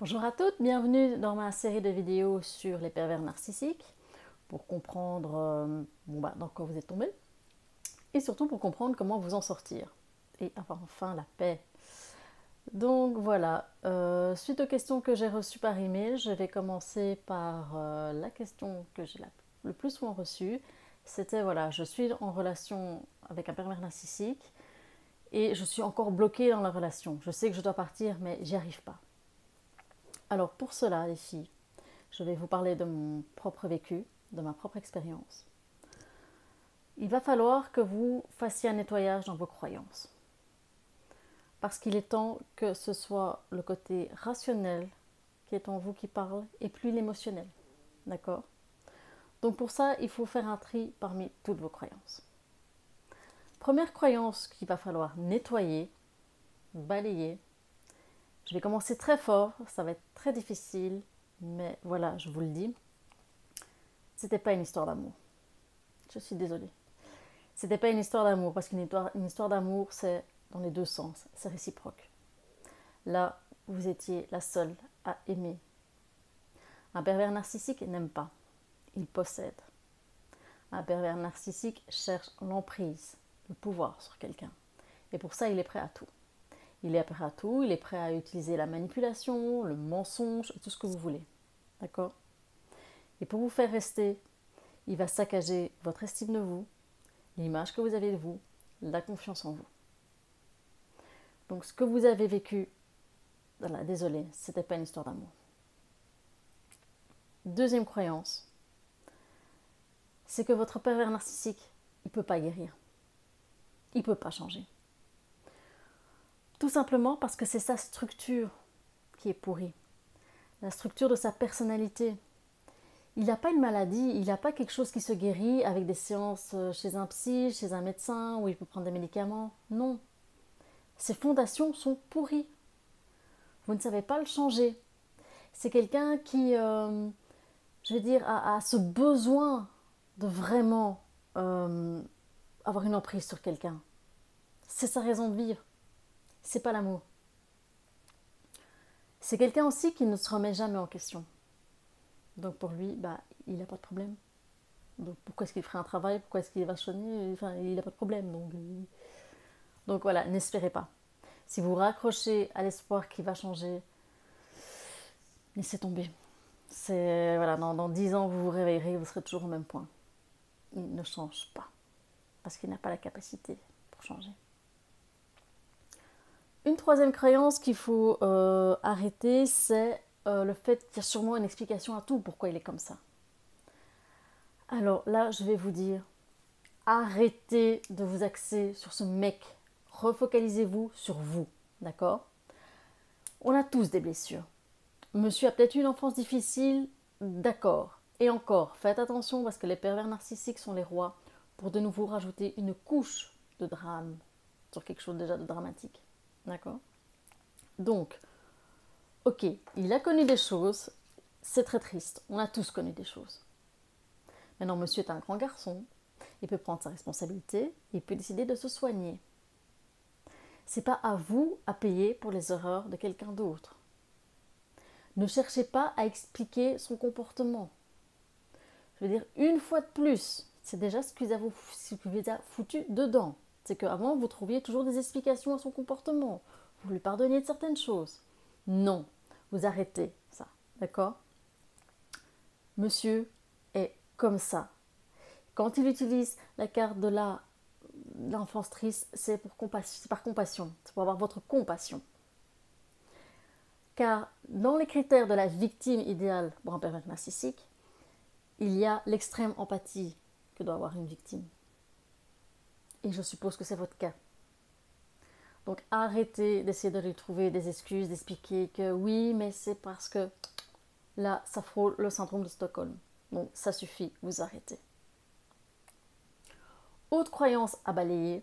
Bonjour à toutes, bienvenue dans ma série de vidéos sur les pervers narcissiques pour comprendre euh, bon bah, dans quoi vous êtes tombé et surtout pour comprendre comment vous en sortir et avoir enfin la paix. Donc voilà, euh, suite aux questions que j'ai reçues par email, je vais commencer par euh, la question que j'ai le plus souvent reçue. C'était voilà, je suis en relation avec un pervers narcissique et je suis encore bloquée dans la relation. Je sais que je dois partir, mais j'y arrive pas. Alors pour cela, filles, je vais vous parler de mon propre vécu, de ma propre expérience. Il va falloir que vous fassiez un nettoyage dans vos croyances. Parce qu'il est temps que ce soit le côté rationnel qui est en vous qui parle et plus l'émotionnel. D'accord? Donc pour ça, il faut faire un tri parmi toutes vos croyances. Première croyance qu'il va falloir nettoyer, balayer. Je vais commencer très fort, ça va être très difficile, mais voilà, je vous le dis. C'était pas une histoire d'amour. Je suis désolée. C'était pas une histoire d'amour, parce qu'une histoire, d'amour, c'est dans les deux sens, c'est réciproque. Là, vous étiez la seule à aimer. Un pervers narcissique n'aime pas, il possède. Un pervers narcissique cherche l'emprise, le pouvoir sur quelqu'un. Et pour ça, il est prêt à tout. Il est prêt à tout, il est prêt à utiliser la manipulation, le mensonge, tout ce que vous voulez. D'accord? Et pour vous faire rester, il va saccager votre estime de vous, l'image que vous avez de vous, la confiance en vous. Donc ce que vous avez vécu, voilà, désolé, c'était pas une histoire d'amour. Deuxième croyance, c'est que votre pervers narcissique, il ne peut pas guérir. Il ne peut pas changer. Tout simplement parce que c'est sa structure qui est pourrie. La structure de sa personnalité. Il n'a pas une maladie, il n'a pas quelque chose qui se guérit avec des séances euh, chez un psy, chez un médecin, où il peut prendre des médicaments. Non. Ses fondations sont pourries. Vous ne savez pas le changer. C'est quelqu'un qui, euh, je veux dire, a, ce besoin de vraiment euh, avoir une emprise sur quelqu'un. C'est sa raison de vivre. C'est pas l'amour. C'est quelqu'un aussi qui ne se remet jamais en question. Donc pour lui, bah, il n'a pas de problème. Donc pourquoi est-ce qu'il ferait un travail? Pourquoi est-ce qu'il va soigner Enfin, il n'a pas de problème. Donc, euh, donc voilà, n'espérez pas. Si vous raccrochez à l'espoir qu'il va changer, laissez tomber. C'est voilà, dans, dix ans, vous vous réveillerez, vous serez toujours au même point. Il ne change pas parce qu'il n'a pas la capacité pour changer. Une troisième croyance qu'il faut euh, arrêter, c'est euh, le fait qu'il y a sûrement une explication à tout pourquoi il est comme ça. Alors là, je vais vous dire, arrêtez de vous axer sur ce mec. Refocalisez-vous sur vous, d'accord? On a tous des blessures. Monsieur a peut-être eu une enfance difficile, d'accord. Et encore, faites attention parce que les pervers narcissiques sont les rois pour de nouveau rajouter une couche de drame sur quelque chose déjà de dramatique. D'accord Donc, ok, il a connu des choses, c'est très triste, on a tous connu des choses. Maintenant, monsieur est un grand garçon, il peut prendre sa responsabilité, il peut décider de se soigner. C'est pas à vous à payer pour les erreurs de quelqu'un d'autre. Ne cherchez pas à expliquer son comportement. Je veux dire, une fois de plus, c'est déjà ce que vous a foutu dedans. C'est qu'avant, vous trouviez toujours des explications à son comportement. Vous lui pardonniez de certaines choses. Non, vous arrêtez ça. D'accord? Monsieur est comme ça. Quand il utilise la carte de la l'enfance triste, c'est par compassion. C'est pour avoir votre compassion. Car dans les critères de la victime idéale pour un pervers narcissique, il y a l'extrême empathie, que doit avoir une victime. Et je suppose que c'est votre cas. Donc arrêtez d'essayer de lui trouver des excuses, d'expliquer que oui, mais c'est parce que là, ça frôle le syndrome de Stockholm. Bon, ça suffit, vous arrêtez. Autre croyance à balayer,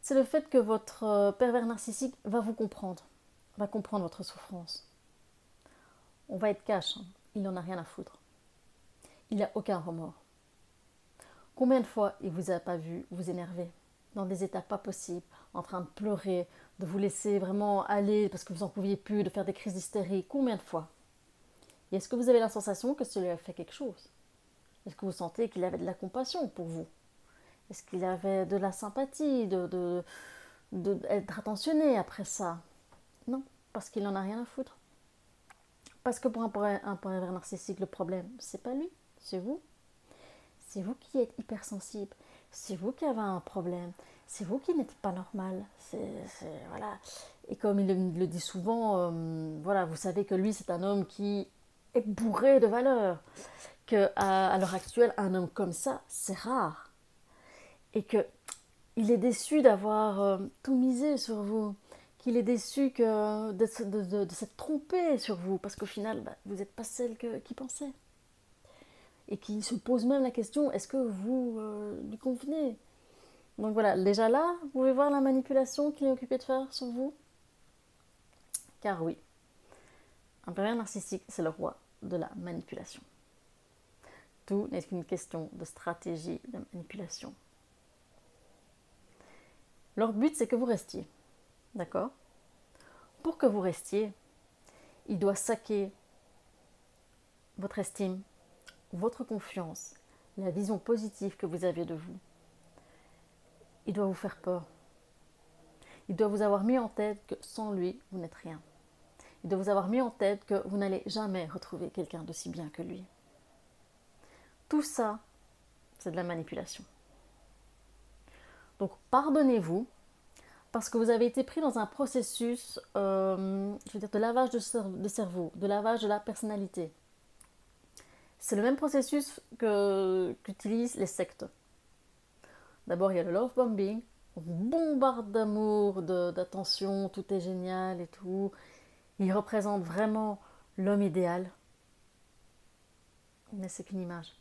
c'est le fait que votre euh, pervers narcissique va vous comprendre, va comprendre votre souffrance. On va être cash, hein. il n'en a rien à foutre. Il n'a aucun remords. Combien de fois il vous a pas vu vous énerver dans des états pas possibles, en train de pleurer, de vous laisser vraiment aller parce que vous n'en pouviez plus, de faire des crises d'hystérie? Combien de fois? Et est-ce que vous avez la sensation que cela a fait quelque chose? Est-ce que vous sentez qu'il avait de la compassion pour vous? Est-ce qu'il avait de la sympathie, de, d'être attentionné après ça? Non, parce qu'il n'en a rien à foutre. Parce que pour un, un pervers narcissique, le problème, c'est pas lui, c'est vous. C'est vous qui êtes hypersensible. C'est vous qui avez un problème. C'est vous qui n'êtes pas normal. C'est, voilà. Et comme il le, dit souvent, euh, voilà, vous savez que lui, c'est un homme qui est bourré de valeurs. Que à, l'heure actuelle, un homme comme ça, c'est rare. Et que il est déçu d'avoir euh, tout misé sur vous qu'il est déçu que de, s'être trompé sur vous, parce qu'au final, bah, vous n'êtes pas celle qui pensait. Et qui se pose même la question, est-ce que vous euh, lui convenez? Donc voilà, déjà là, vous pouvez voir la manipulation qu'il est occupé de faire sur vous? Car oui, un pervers narcissique, c'est le roi de la manipulation. Tout n'est qu'une question de stratégie de manipulation. Leur but, c'est que vous restiez. D'accord? Pour que vous restiez, il doit saquer votre estime, votre confiance, la vision positive que vous avez de vous. Il doit vous faire peur. Il doit vous avoir mis en tête que sans lui, vous n'êtes rien. Il doit vous avoir mis en tête que vous n'allez jamais retrouver quelqu'un d'aussi bien que lui. Tout ça, c'est de la manipulation. Donc pardonnez-vous parce que vous avez été pris dans un processus euh, je veux dire, de lavage de, cerveau, de lavage de la personnalité. C'est le même processus qu'utilisent les sectes. D'abord, il y a le love bombing. On bombarde d'amour, d'attention, tout est génial et tout. Il représente vraiment l'homme idéal. Mais c'est qu'une image.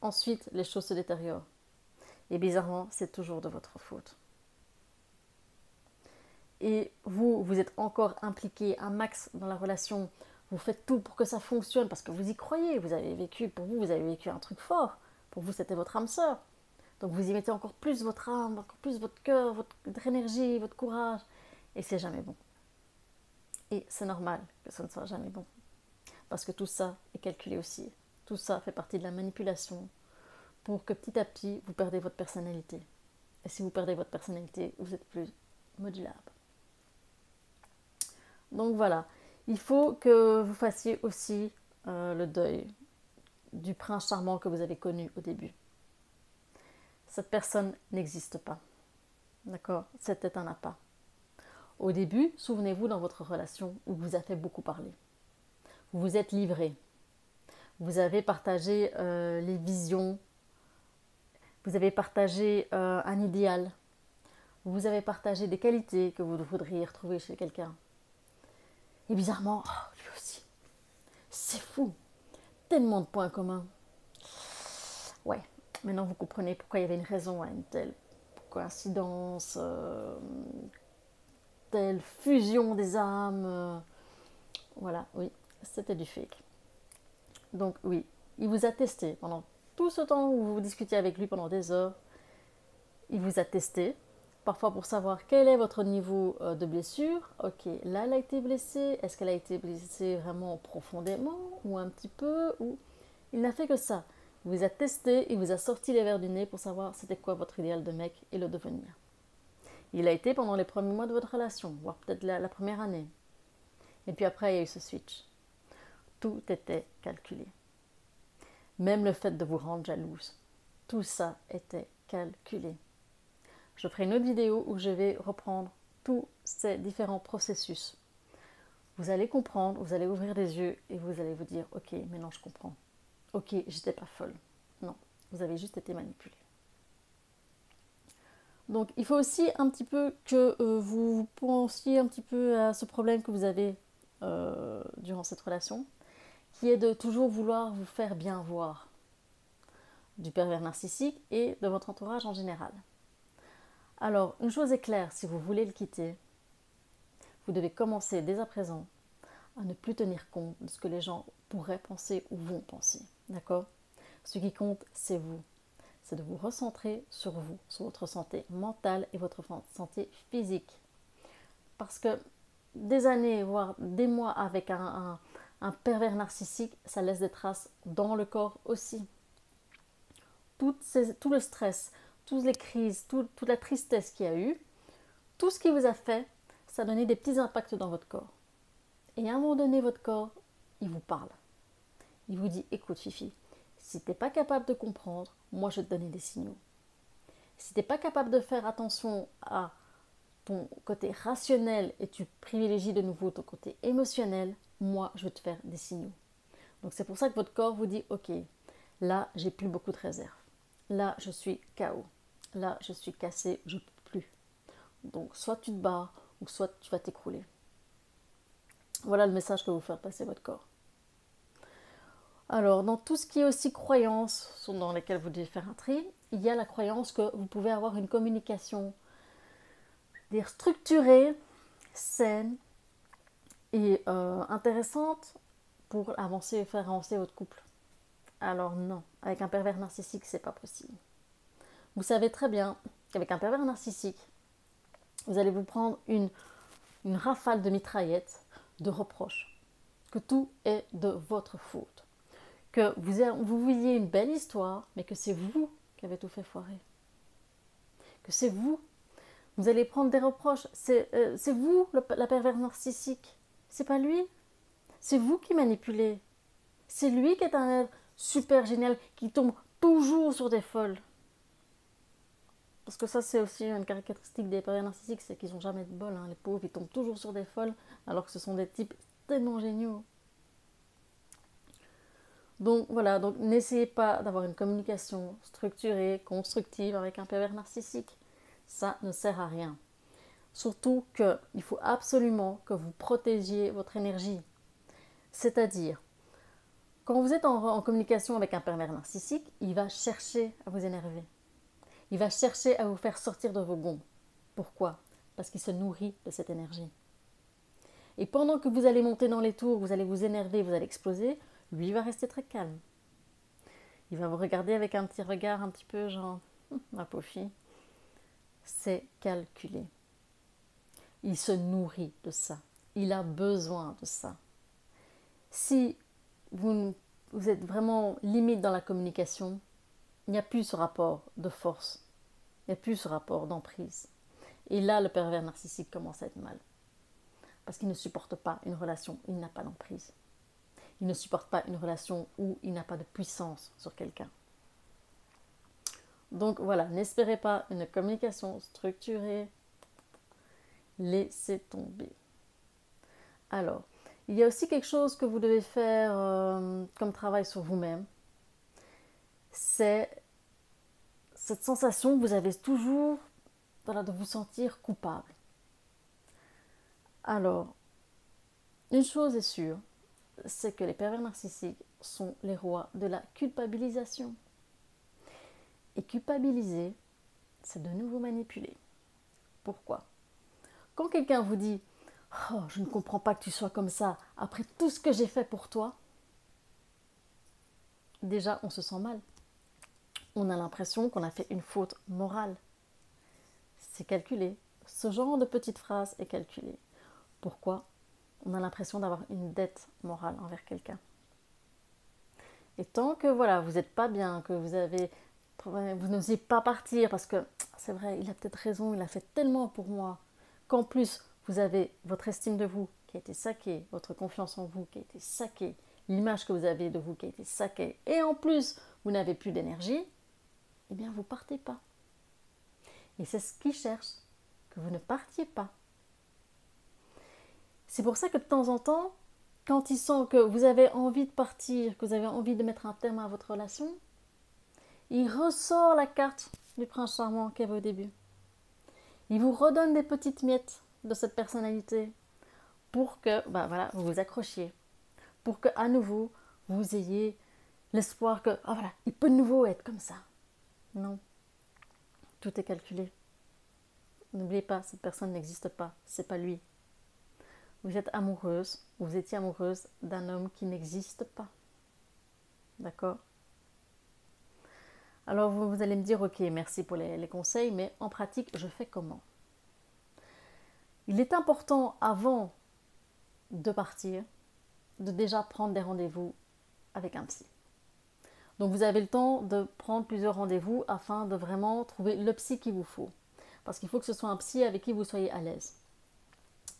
Ensuite, les choses se détériorent. Et bizarrement, c'est toujours de votre faute. Et vous, vous êtes encore impliqué un max dans la relation. Vous faites tout pour que ça fonctionne parce que vous y croyez. Vous avez vécu, pour vous, vous avez vécu un truc fort. Pour vous, c'était votre âme sœur. Donc vous y mettez encore plus votre âme, encore plus votre cœur, votre, énergie, votre courage. Et c'est jamais bon. Et c'est normal que ça ne soit jamais bon. Parce que tout ça est calculé aussi. Tout ça fait partie de la manipulation, pour que petit à petit, vous perdez votre personnalité. Et si vous perdez votre personnalité, vous êtes plus modulable. Donc voilà, il faut que vous fassiez aussi euh, le deuil du prince charmant que vous avez connu au début. Cette personne n'existe pas. D'accord? C'était un appât. Au début, souvenez-vous dans votre relation où vous a fait beaucoup parler. Vous vous êtes livré. Vous avez partagé euh, les visions, vous avez partagé euh, un idéal. Vous avez partagé des qualités que vous voudriez retrouver chez quelqu'un. Et bizarrement, oh, lui aussi. C'est fou. Tellement de points communs. Ouais, maintenant vous comprenez pourquoi il y avait une raison à une telle coïncidence, euh, telle fusion des âmes. Voilà, oui, c'était du fake. Donc oui, il vous a testé pendant tout ce temps où vous discutiez avec lui pendant des heures, il vous a testé, parfois pour savoir quel est votre niveau euh, de blessure. Ok, là elle a été blessée, est-ce qu'elle a été blessée vraiment profondément ou un petit peu il n'a fait que ça. Il vous a testé, il vous a sorti les verres du nez pour savoir c'était quoi votre idéal de mec et le devenir. Il a été pendant les premiers mois de votre relation, voire peut-être la première année. Et puis après, il y a eu ce switch. Tout était calculé. Même le fait de vous rendre jalouse. Tout ça était calculé. Je ferai une autre vidéo où je vais reprendre tous ces différents processus. Vous allez comprendre, vous allez ouvrir les yeux et vous allez vous dire Ok, maintenant je comprends. Ok, j'étais pas folle. Non, vous avez juste été manipulé. Donc il faut aussi un petit peu que euh, vous pensiez un petit peu à ce problème que vous avez euh, durant cette relation qui est de toujours vouloir vous faire bien voir du pervers narcissique et de votre entourage en général. Alors, une chose est claire, si vous voulez le quitter, vous devez commencer dès à présent à ne plus tenir compte de ce que les gens pourraient penser ou vont penser. D'accord? Ce qui compte, c'est vous. c'est de vous recentrer sur vous, sur votre santé mentale et votre santé physique. Parce que des années, voire des mois avec un, pervers narcissique, ça laisse des traces dans le corps aussi. tout le stress, toutes les crises, toute la tristesse qu'il y a eu, tout ce qui vous a fait, ça a donné des petits impacts dans votre corps. Et à un moment donné, votre corps, il vous parle. Il vous dit, écoute Fifi, si tu n'es pas capable de comprendre, moi je vais te donner des signaux. Si tu n'es pas capable de faire attention à ton côté rationnel et tu privilégies de nouveau ton côté émotionnel, moi je vais te faire des signaux. Donc c'est pour ça que votre corps vous dit, ok, là j'ai plus beaucoup de réserve. Là je suis KO. Là je suis cassé, je ne peux plus. Donc soit tu te bats ou soit tu vas t'écrouler. Voilà le message que vous fait passer votre corps. Alors, dans tout ce qui est aussi croyances, dans lesquelles vous devez faire un tri, il y a la croyance que vous pouvez avoir une communication dire structurée, saine et euh, intéressante pour avancer et faire avancer votre couple. Alors non, avec un pervers narcissique, c'est pas possible. Vous savez très bien qu'avec un pervers narcissique, vous allez vous prendre une, rafale de mitraillettes, de reproches, que tout est de votre faute, que vous, vous vouliez une belle histoire, mais que c'est vous qui avez tout fait foirer, que c'est vous, vous allez prendre des reproches, c'est euh, vous la pervers narcissique, c'est pas lui, c'est vous qui manipulez, c'est lui qui est un être super génial, qui tombe toujours sur des folles. Parce que ça, c'est aussi une caractéristique des pervers narcissiques, c'est qu'ils n'ont jamais de bol. Hein. Les pauvres, ils tombent toujours sur des folles, alors que ce sont des types tellement géniaux. Donc voilà, donc n'essayez pas d'avoir une communication structurée, constructive avec un pervers narcissique. Ça ne sert à rien. Surtout qu'il faut absolument que vous protégiez votre énergie. C'est-à-dire, quand vous êtes en communication avec un pervers narcissique, il va chercher à vous énerver. Il va chercher à vous faire sortir de vos gonds. Pourquoi? Parce qu'il se nourrit de cette énergie. Et pendant que vous allez monter dans les tours, vous allez vous énerver, vous allez exploser, lui va rester très calme. Il va vous regarder avec un petit regard un petit peu genre, hum, ma pauvre fille. C'est calculé. Il se nourrit de ça. Il a besoin de ça. Si vous, vous êtes vraiment limite dans la communication, il n'y a plus ce rapport de force, il n'y a plus ce rapport d'emprise. Et là, le pervers narcissique commence à être mal. Parce qu'il ne supporte pas une relation où il n'a pas d'emprise. Il ne supporte pas une relation où il n'a pas de puissance sur quelqu'un. Donc voilà, n'espérez pas une communication structurée. Laissez tomber. Alors, il y a aussi quelque chose que vous devez faire euh, comme travail sur vous-même c'est cette sensation que vous avez toujours de vous sentir coupable. Alors, une chose est sûre, c'est que les pervers narcissiques sont les rois de la culpabilisation. Et culpabiliser, c'est de nouveau manipuler. Pourquoi? Quand quelqu'un vous dit Oh, je ne comprends pas que tu sois comme ça après tout ce que j'ai fait pour toi, déjà on se sent mal on a l'impression qu'on a fait une faute morale. C'est calculé. Ce genre de petite phrase est calculé. Pourquoi On a l'impression d'avoir une dette morale envers quelqu'un? Et tant que voilà, vous n'êtes pas bien, que vous avez vous n'osez pas partir parce que c'est vrai, il a peut-être raison, il a fait tellement pour moi, qu'en plus vous avez votre estime de vous qui a été saquée, votre confiance en vous qui a été saquée, l'image que vous avez de vous qui a été saquée, et en plus vous n'avez plus d'énergie, eh bien vous partez pas. Et c'est ce qu'ils cherchent, que vous ne partiez pas. C'est pour ça que de temps en temps, quand ils sentent que vous avez envie de partir, que vous avez envie de mettre un terme à votre relation, il ressort la carte du prince charmant qu'il avait au début. Il vous redonne des petites miettes de cette personnalité pour que bah voilà, vous vous accrochiez, pour que à nouveau vous ayez l'espoir que ah voilà, il peut de nouveau être comme ça. Non. Tout est calculé. N'oubliez pas, cette personne n'existe pas. C'est pas lui. Vous êtes amoureuse, vous étiez amoureuse d'un homme qui n'existe pas. D'accord? Alors vous, allez me dire, ok, merci pour les conseils, mais en pratique, je fais comment? Il est important avant de partir, de déjà prendre des rendez-vous avec un psy. Donc vous avez le temps de prendre plusieurs rendez-vous afin de vraiment trouver le psy qu'il vous faut. Parce qu'il faut que ce soit un psy avec qui vous soyez à l'aise.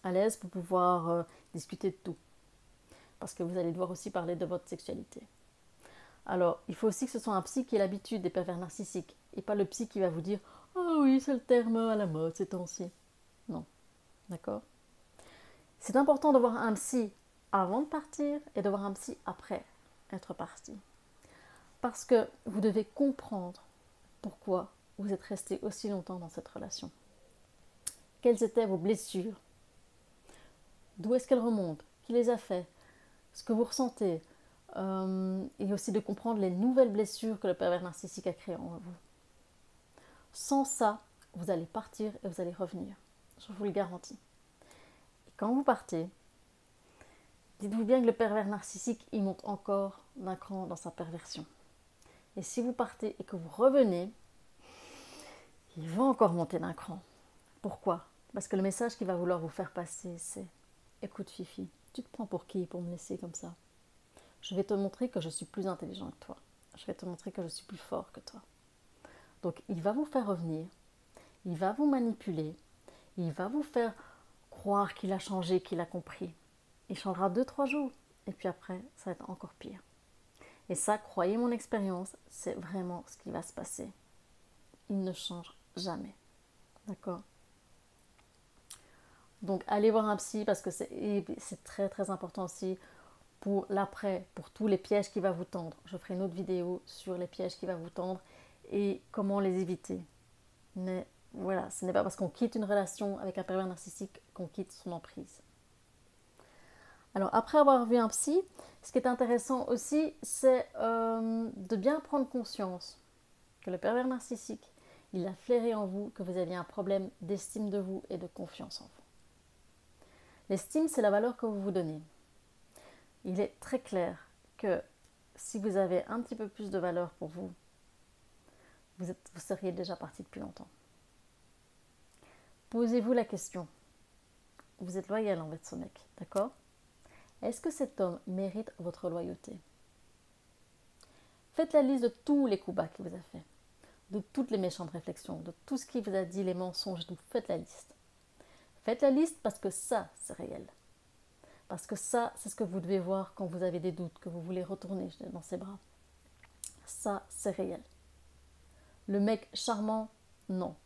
À l'aise pour pouvoir euh, discuter de tout. Parce que vous allez devoir aussi parler de votre sexualité. Alors, il faut aussi que ce soit un psy qui ait l'habitude des pervers narcissiques et pas le psy qui va vous dire Oh oui, c'est le terme à la mode ces temps-ci. Non. D'accord? C'est important de voir un psy avant de partir et de voir un psy après être parti. Parce que vous devez comprendre pourquoi vous êtes resté aussi longtemps dans cette relation. Quelles étaient vos blessures? D'où est-ce qu'elles remontent? Qui les a fait? Ce que vous ressentez? Euh, Et aussi de comprendre les nouvelles blessures que le pervers narcissique a créées en vous. Sans ça, vous allez partir et vous allez revenir. Je vous le garantis. Et quand vous partez, dites-vous bien que le pervers narcissique, il monte encore d'un cran dans sa perversion. Et si vous partez et que vous revenez, il va encore monter d'un cran. Pourquoi? Parce que le message qu'il va vouloir vous faire passer, c'est Écoute, Fifi, tu te prends pour qui pour me laisser comme ça? Je vais te montrer que je suis plus intelligent que toi. Je vais te montrer que je suis plus fort que toi. Donc, il va vous faire revenir. Il va vous manipuler. Il va vous faire croire qu'il a changé, qu'il a compris. Il changera deux, trois jours. Et puis après, ça va être encore pire. Et ça, croyez mon expérience, c'est vraiment ce qui va se passer. Il ne change jamais. D'accord? Donc allez voir un psy parce que c'est très très important aussi pour l'après, pour tous les pièges qui va vous tendre. Je ferai une autre vidéo sur les pièges qui va vous tendre et comment les éviter. Mais voilà, ce n'est pas parce qu'on quitte une relation avec un pervers narcissique qu'on quitte son emprise. Alors après avoir vu un psy, ce qui est intéressant aussi, c'est euh, de bien prendre conscience que le pervers narcissique, il a flairé en vous que vous aviez un problème d'estime de vous et de confiance en vous. L'estime, c'est la valeur que vous vous donnez. Il est très clair que si vous avez un petit peu plus de valeur pour vous, vous, seriez déjà parti depuis longtemps. Posez-vous la question. Vous êtes loyal envers ce mec, d'accord? Est-ce que cet homme mérite votre loyauté? Faites la liste de tous les coups bas qu'il vous a fait, de toutes les méchantes réflexions, de tout ce qu'il vous a dit, les mensonges, tout. Faites la liste. Faites la liste parce que ça, c'est réel. Parce que ça, c'est ce que vous devez voir quand vous avez des doutes, que vous voulez retourner dans ses bras. Ça, c'est réel. Le mec charmant, non,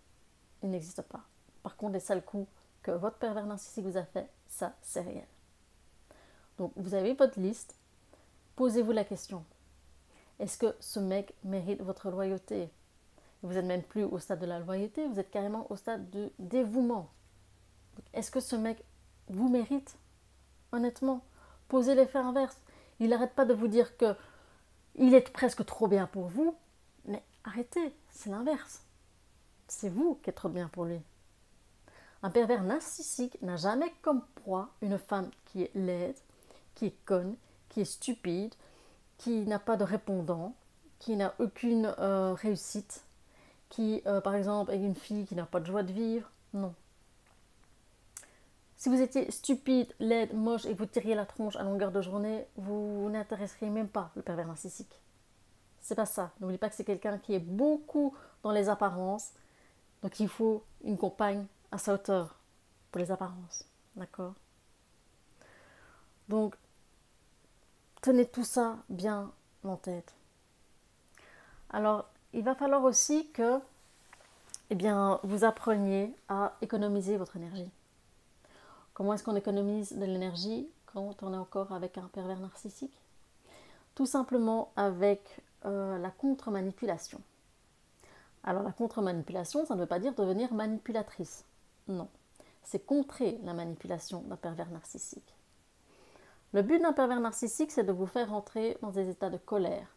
il n'existe pas. Par contre, les sales coups que votre pervers narcissique vous a fait, ça, c'est réel. Donc vous avez votre liste, posez-vous la question. Est-ce que ce mec mérite votre loyauté? Vous n'êtes même plus au stade de la loyauté, vous êtes carrément au stade de dévouement. Est-ce que ce mec vous mérite? Honnêtement, posez l'effet inverse. Il n'arrête pas de vous dire que il est presque trop bien pour vous, mais arrêtez, c'est l'inverse. C'est vous qui êtes trop bien pour lui. Un pervers narcissique n'a jamais comme proie une femme qui est laide, qui est conne, qui est stupide, qui n'a pas de répondant, qui n'a aucune euh, réussite, qui, euh, par exemple, est une fille qui n'a pas de joie de vivre. Non. Si vous étiez stupide, laide, moche et que vous tiriez la tronche à longueur de journée, vous n'intéresseriez même pas le pervers narcissique. C'est pas ça. N'oubliez pas que c'est quelqu'un qui est beaucoup dans les apparences. Donc il faut une compagne à sa hauteur pour les apparences. D'accord? Donc Tenez tout ça bien en tête. Alors, il va falloir aussi que eh bien, vous appreniez à économiser votre énergie. Comment est-ce qu'on économise de l'énergie quand on est encore avec un pervers narcissique? Tout simplement avec euh, la contre-manipulation. Alors la contre-manipulation, ça ne veut pas dire devenir manipulatrice. Non, c'est contrer la manipulation d'un pervers narcissique. Le but d'un pervers narcissique, c'est de vous faire rentrer dans des états de colère,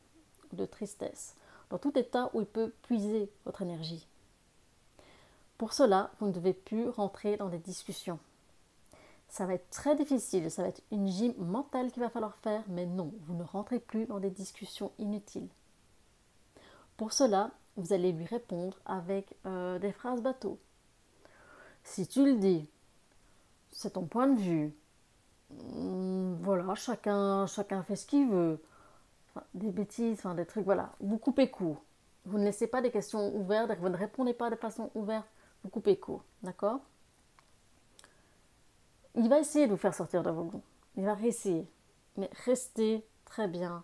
de tristesse, dans tout état où il peut puiser votre énergie. Pour cela, vous ne devez plus rentrer dans des discussions. Ça va être très difficile, ça va être une gym mentale qu'il va falloir faire, mais non, vous ne rentrez plus dans des discussions inutiles. Pour cela, vous allez lui répondre avec euh, des phrases bateau. Si tu le dis, c'est ton point de vue. Hmm, voilà, chacun, chacun fait ce qu'il veut. des bêtises, enfin, des trucs, voilà. Vous coupez court. Vous ne laissez pas des questions ouvertes, vous ne répondez pas de façon ouverte, vous coupez court. D'accord? Il va essayer de vous faire sortir de vos gonds. Il va réessayer. Mais restez très bien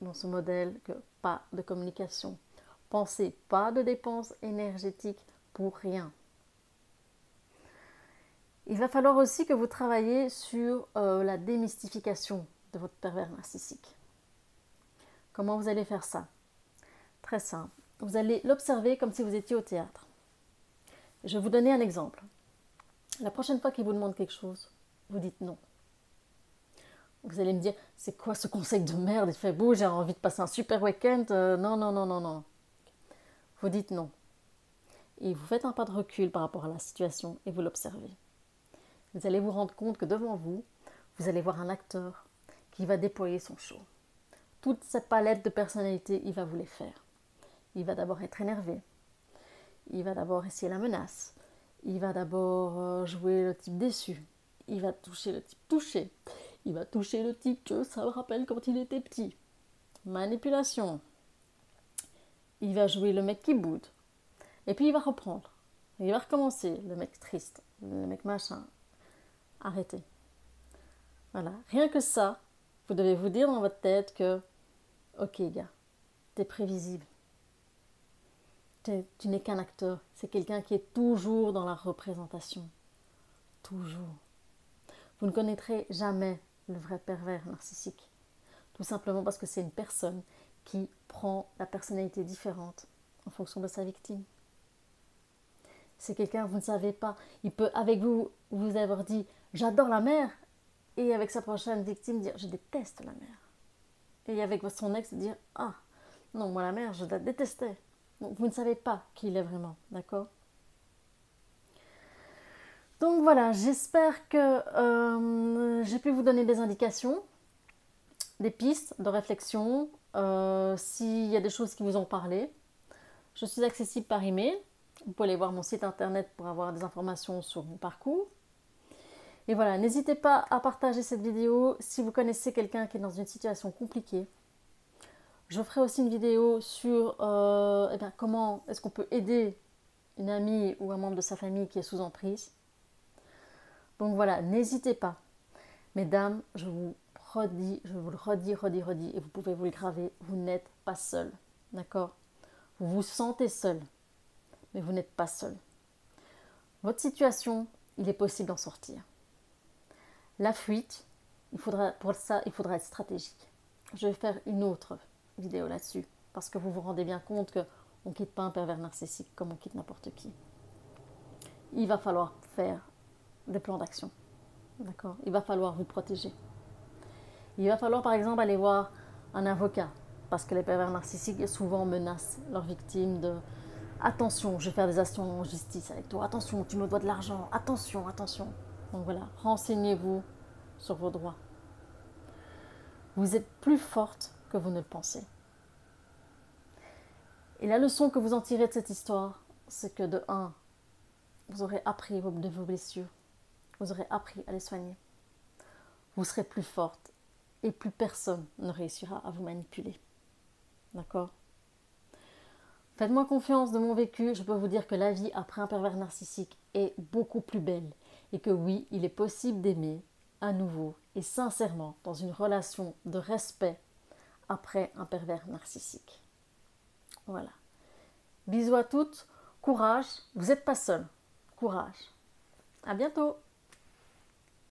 dans ce modèle que pas de communication. Pensez pas de dépenses énergétiques pour rien. Il va falloir aussi que vous travaillez sur euh, la démystification de votre pervers narcissique. Comment vous allez faire ça? Très simple. Vous allez l'observer comme si vous étiez au théâtre. Je vais vous donner un exemple. La prochaine fois qu'il vous demande quelque chose, vous dites non. Vous allez me dire, c'est quoi ce conseil de merde? Il fait beau, j'ai envie de passer un super week-end. Euh, non, non, non, non, non. Vous dites non. Et vous faites un pas de recul par rapport à la situation et vous l'observez. Vous allez vous rendre compte que devant vous, vous allez voir un acteur qui va déployer son show. Toute cette palette de personnalités, il va vous les faire. Il va d'abord être énervé. Il va d'abord essayer la menace. Il va d'abord euh, jouer le type déçu. Il va toucher le type touché. Il va toucher le type que ça me rappelle quand il était petit. Manipulation. Il va jouer le mec qui boude. Et puis il va reprendre. Il va recommencer, le mec triste, le mec machin. Arrêtez. Voilà. Rien que ça, vous devez vous dire dans votre tête que, ok gars, t'es prévisible. tu n'es qu'un acteur. C'est quelqu'un qui est toujours dans la représentation. Toujours. Vous ne connaîtrez jamais le vrai pervers narcissique. Tout simplement parce que c'est une personne qui prend la personnalité différente en fonction de sa victime. C'est quelqu'un, vous ne savez pas, il peut avec vous vous avoir dit j'adore la mer et avec sa prochaine victime dire je déteste la mer. Et avec son ex dire ah non, moi la mer, je la détestais. Vous ne savez pas qui il est vraiment, d'accord? Donc voilà, j'espère que euh, j'ai pu vous donner des indications, des pistes de réflexion, euh, s'il y a des choses qui vous ont parlé. Je suis accessible par email. Vous pouvez aller voir mon site internet pour avoir des informations sur mon parcours. Et voilà, n'hésitez pas à partager cette vidéo si vous connaissez quelqu'un qui est dans une situation compliquée. Je ferai aussi une vidéo sur euh, eh comment est-ce qu'on peut aider une amie ou un membre de sa famille qui est sous emprise. Donc voilà, n'hésitez pas. Mesdames, je vous redis, je vous le redis, redis, redis, et vous pouvez vous le graver, vous n'êtes pas seul. D'accord? Vous vous sentez seul, mais vous n'êtes pas seul. Votre situation, il est possible d'en sortir. La fuite, il faudra, pour ça, il faudra être stratégique. Je vais faire une autre vidéo là-dessus, parce que vous vous rendez bien compte qu'on ne quitte pas un pervers narcissique comme on quitte n'importe qui. Il va falloir faire des plans d'action. D'accord? Il va falloir vous protéger. Il va falloir par exemple aller voir un avocat parce que les pervers narcissiques souvent menacent leurs victimes de attention, je vais faire des actions en justice avec toi, attention, tu me dois de l'argent, attention, attention. Donc voilà, renseignez-vous sur vos droits. Vous êtes plus forte que vous ne le pensez. Et la leçon que vous en tirez de cette histoire, c'est que de 1, vous aurez appris de vos blessures, vous aurez appris à les soigner. Vous serez plus forte et plus personne ne réussira à vous manipuler. D'accord? Faites-moi confiance de mon vécu, je peux vous dire que la vie après un pervers narcissique est beaucoup plus belle et que oui, il est possible d'aimer à nouveau et sincèrement dans une relation de respect après un pervers narcissique. Voilà. Bisous à toutes, courage, vous n'êtes pas seul. Courage. À bientôt